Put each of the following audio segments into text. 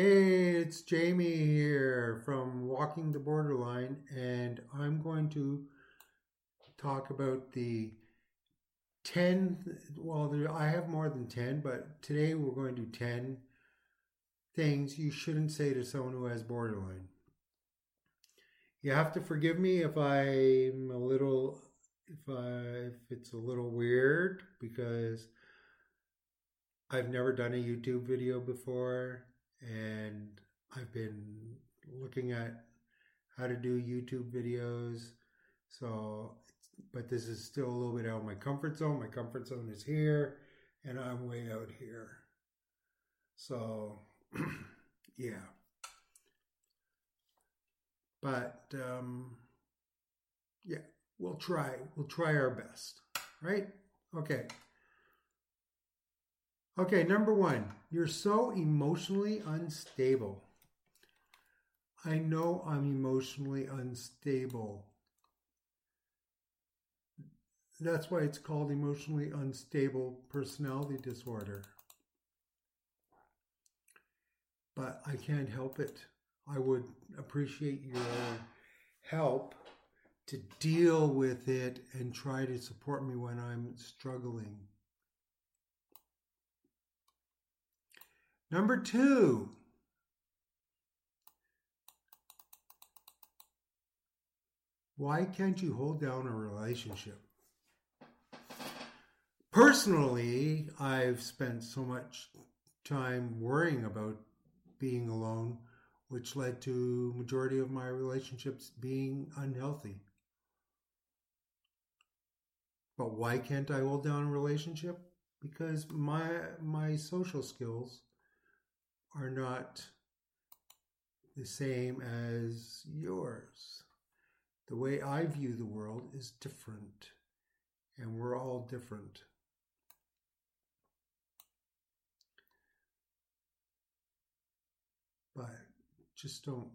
Hey, it's Jamie here from Walking the Borderline, and I'm going to talk about the 10. Well, there, I have more than 10, but today we're going to do 10 things you shouldn't say to someone who has borderline. You have to forgive me if I'm a little, if I, if it's a little weird because I've never done a YouTube video before and I've been looking at how to do YouTube videos. So, but this is still a little bit out of my comfort zone. My comfort zone is here, and I'm way out here. So, yeah. But, um, yeah, we'll try. We'll try our best, right? Okay. Okay, number one, you're so emotionally unstable. I know I'm emotionally unstable. That's why it's called emotionally unstable personality disorder. But I can't help it. I would appreciate your help to deal with it and try to support me when I'm struggling. Number two, why can't you hold down a relationship? Personally, I've spent so much time worrying about being alone, which led to majority of my relationships being unhealthy. But why can't I hold down a relationship? Because my my social skills are not the same as yours. The way I view the world is different, and we're all different. But just don't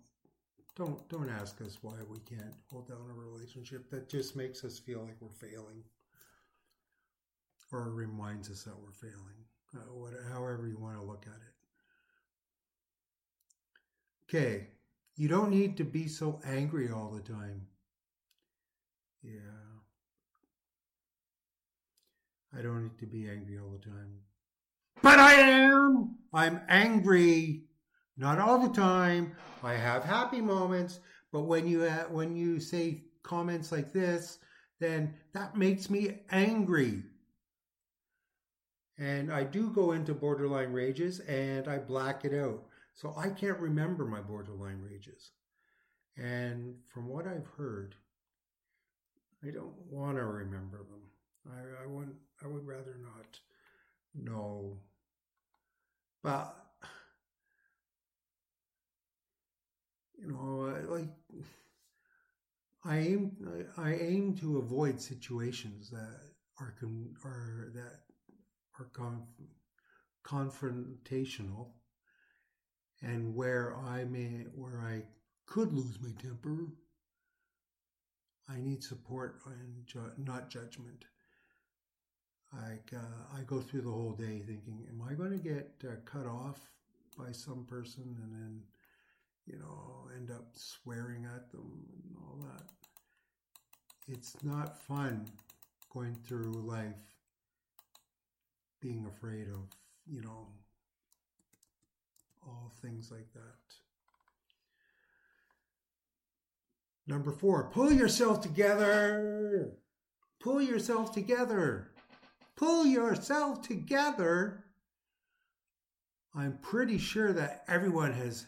don't don't ask us why we can't hold down a relationship. That just makes us feel like we're failing, or reminds us that we're failing. Uh, what, however you want to look at it. Okay, you don't need to be so angry all the time. Yeah. I don't need to be angry all the time. But I am! I'm angry. Not all the time. I have happy moments, but when you uh, when you say comments like this, then that makes me angry. And I do go into borderline rages and I black it out. So I can't remember my borderline rages. And from what I've heard, I don't want to remember them. I, I would I would rather not know. But you know, uh, like I aim I aim to avoid situations that are con, are that are conf, confrontational and where I may where I could lose my temper, I need support and ju- not judgment. Like uh, I go through the whole day thinking, am I going to get uh, cut off by some person and then, you know, end up swearing at them and all that? It's not fun going through life being afraid of, you know, all things like that. Number four, pull yourself together. Pull yourself together. Pull yourself together. I'm pretty sure that everyone has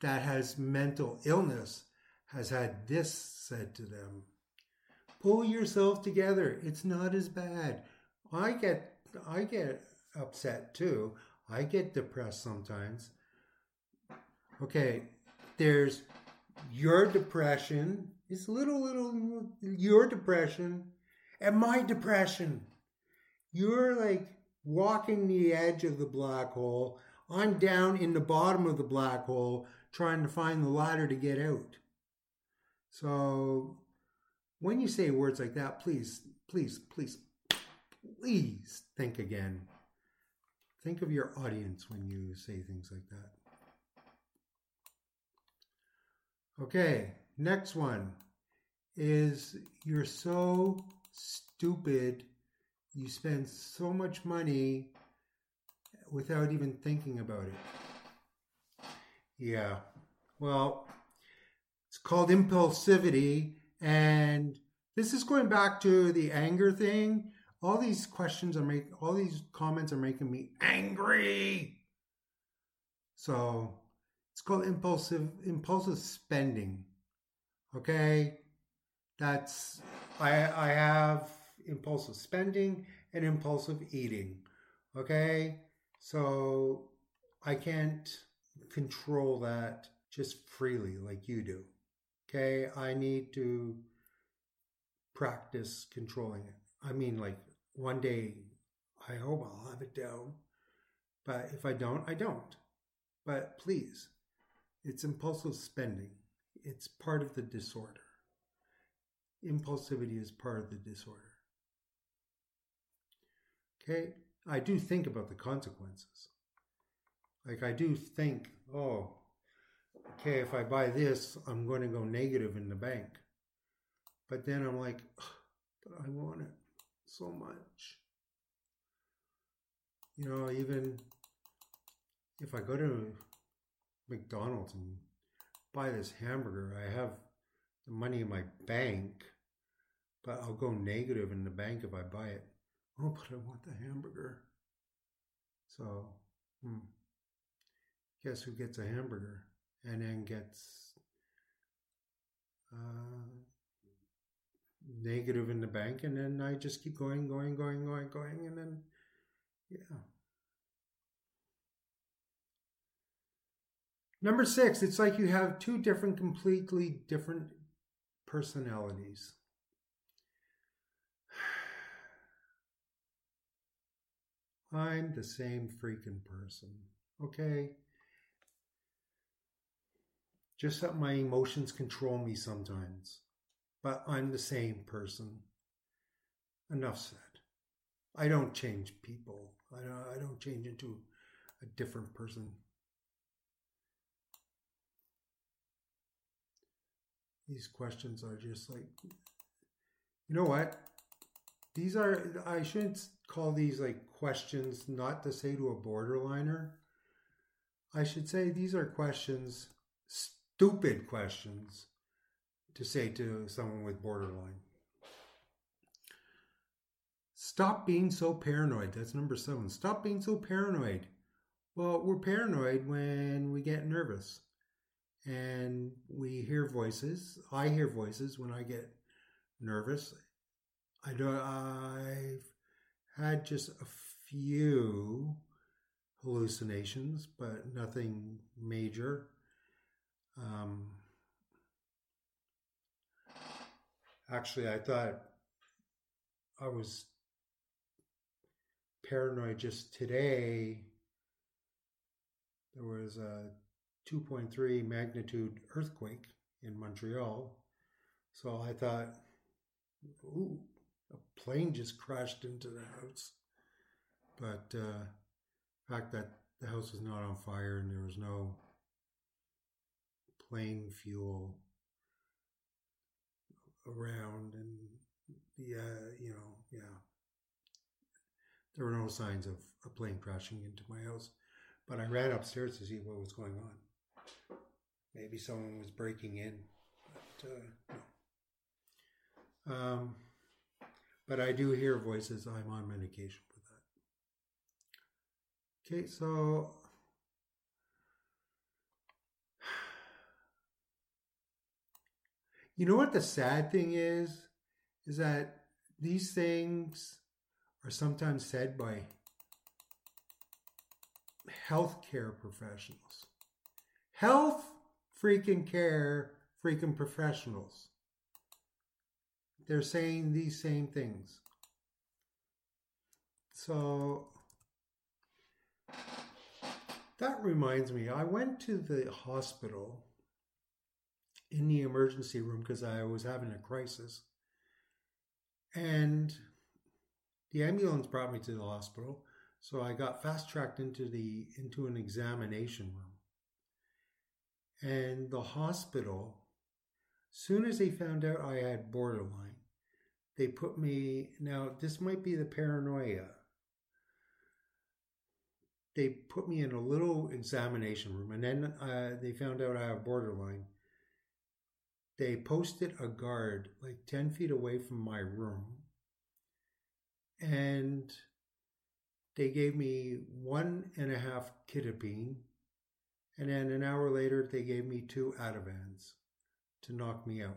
that has mental illness has had this said to them. Pull yourself together. It's not as bad. I get I get upset too. I get depressed sometimes. Okay, there's your depression. It's little, little, your depression and my depression. You're like walking the edge of the black hole. I'm down in the bottom of the black hole trying to find the ladder to get out. So when you say words like that, please, please, please, please think again. Think of your audience when you say things like that. Okay, next one is you're so stupid, you spend so much money without even thinking about it. Yeah, well, it's called impulsivity, and this is going back to the anger thing all these questions are making, all these comments are making me angry. So it's called impulsive, impulsive spending. Okay. That's, I, I have impulsive spending and impulsive eating. Okay. So I can't control that just freely like you do. Okay, I need to practice controlling it. I mean, like one day, I hope I'll have it down. But if I don't, I don't. But please, it's impulsive spending. It's part of the disorder. Impulsivity is part of the disorder. Okay, I do think about the consequences. Like, I do think, oh, okay, if I buy this, I'm going to go negative in the bank. But then I'm like, but I want it so much. You know, even if I go to McDonald's and buy this hamburger, I have the money in my bank, but I'll go negative in the bank if I buy it. Oh, but I want the hamburger. So, hmm. guess who gets a hamburger? and then gets uh, negative in the bank, and then I just keep going, going, going, going, going, and then yeah. Number six, it's like you have two different, completely different personalities. I'm the same freaking person, okay? Just that my emotions control me sometimes. But I'm the same person. Enough said. I don't change people. I don't, I don't change into a different person. These questions are just like, you know what? These are, I shouldn't call these like questions not to say to a borderliner. I should say these are questions stupid questions to say to someone with borderline. Stop being so paranoid. That's number seven. Stop being so paranoid. Well, we're paranoid when we get nervous and we hear voices. I hear voices when I get nervous. I don't, I've had just a few hallucinations, but nothing major. Um, actually, I thought I was paranoid just today. There was a 2.3 magnitude earthquake in Montreal. So I thought, ooh, a plane just crashed into the house. But uh, fact that the house was not on fire and there was no plane fuel around and yeah, you know, yeah. There were no signs of a plane crashing into my house, but I ran upstairs to see what was going on. Maybe someone was breaking in, but uh, no. Um, but I do hear voices. I'm on medication for that. Okay, so You know what the sad thing is? Is that these things are sometimes said by healthcare professionals. Health freaking care freaking professionals. They're saying these same things. So that reminds me, I went to the hospital in the emergency room because I was having a crisis. And the ambulance brought me to the hospital. So I got fast tracked into the into an examination room. And the hospital Soon as they found out I had borderline, they put me, now this might be the paranoia. They put me in a little examination room and then uh, they found out I have borderline. They posted a guard like 10 feet away from my room and they gave me one and a half quetiapine and then an hour later, they gave me two Ativans to knock me out.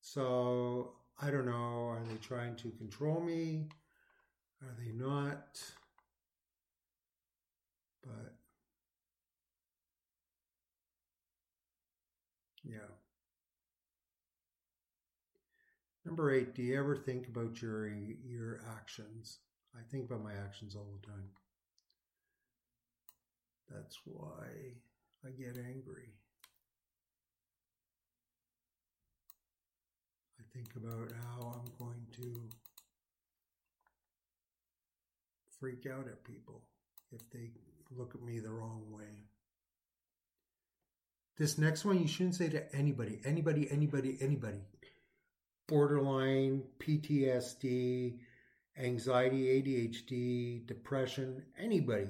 So I don't know. Are they trying to control me? Are they not? But yeah. Number eight, do you ever think about your your actions? I think about my actions all the time. That's why I get angry. I think about how I'm going to freak out at people if they look at me the wrong way. This next one you shouldn't say to anybody, anybody, anybody, anybody. Borderline, PTSD, anxiety, ADHD, depression, anybody.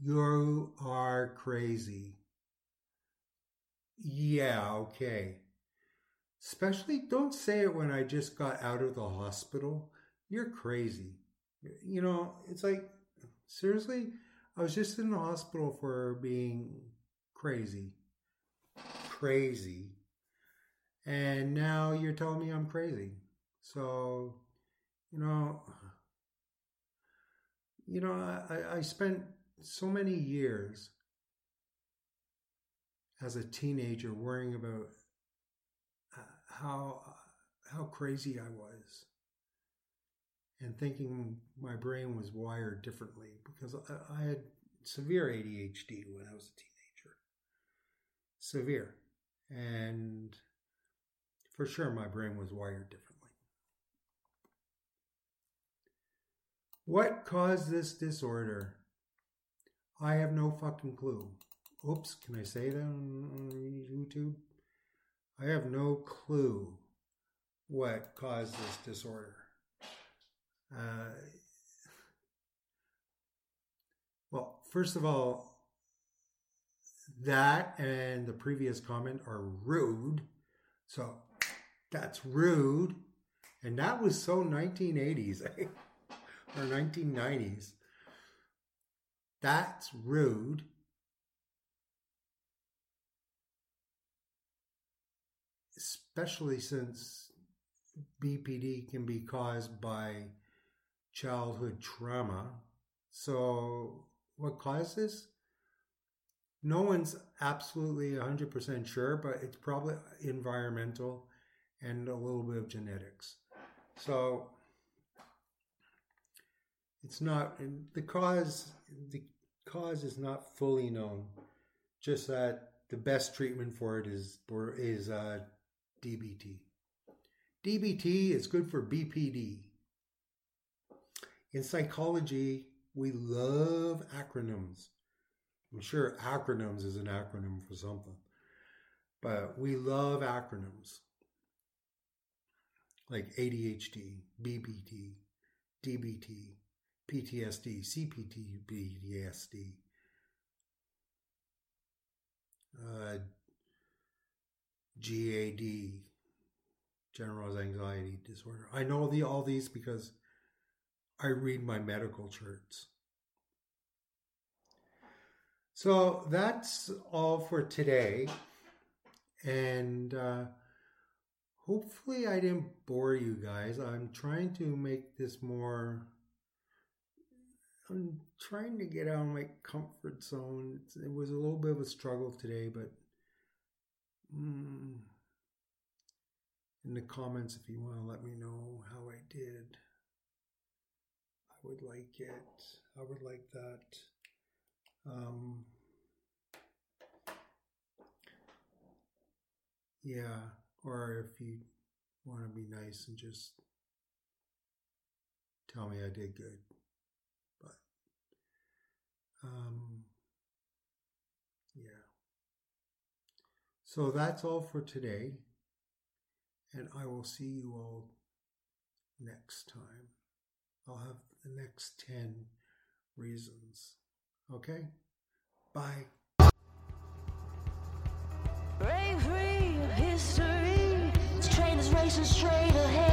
You are crazy. Yeah, okay. Especially don't say it when I just got out of the hospital. You're crazy. You know, it's like, seriously, I was just in the hospital for being crazy. Crazy. And now you're telling me I'm crazy. So, you know, you know, I, I spent so many years as a teenager worrying about uh, how how crazy I was and thinking my brain was wired differently because I, I had severe ADHD when I was a teenager. Severe. And for sure my brain was wired differently. What caused this disorder? I have no fucking clue. Oops, can I say that on YouTube? I have no clue what caused this disorder. Uh, well, first of all, that and the previous comment are rude. So that's rude. And that was so 1980s eh? or 1990s. That's rude. Especially since BPD can be caused by childhood trauma. So, what caused this? No one's absolutely 100% sure, but it's probably environmental and a little bit of genetics. So, it's not the cause the cause is not fully known just that the best treatment for it is is uh, DBT. DBT is good for BPD. In psychology, we love acronyms. I'm sure acronyms is an acronym for something, but we love acronyms like ADHD, BBT, DBT, PTSD, CPT, PTSD, uh, GAD, generalized anxiety disorder. I know the all these because I read my medical charts. So that's all for today. And uh, hopefully, I didn't bore you guys. I'm trying to make this more I'm trying to get out of my comfort zone. It was a little bit of a struggle today, but mm, in the comments, if you want to let me know how I did, I would like it. I would like that. Um, yeah, or if you want to be nice and just tell me I did good. But, um, yeah. So that's all for today. And I will see you all next time. I'll have the next 10 reasons. Okay? Bye. Free of history faces straight ahead.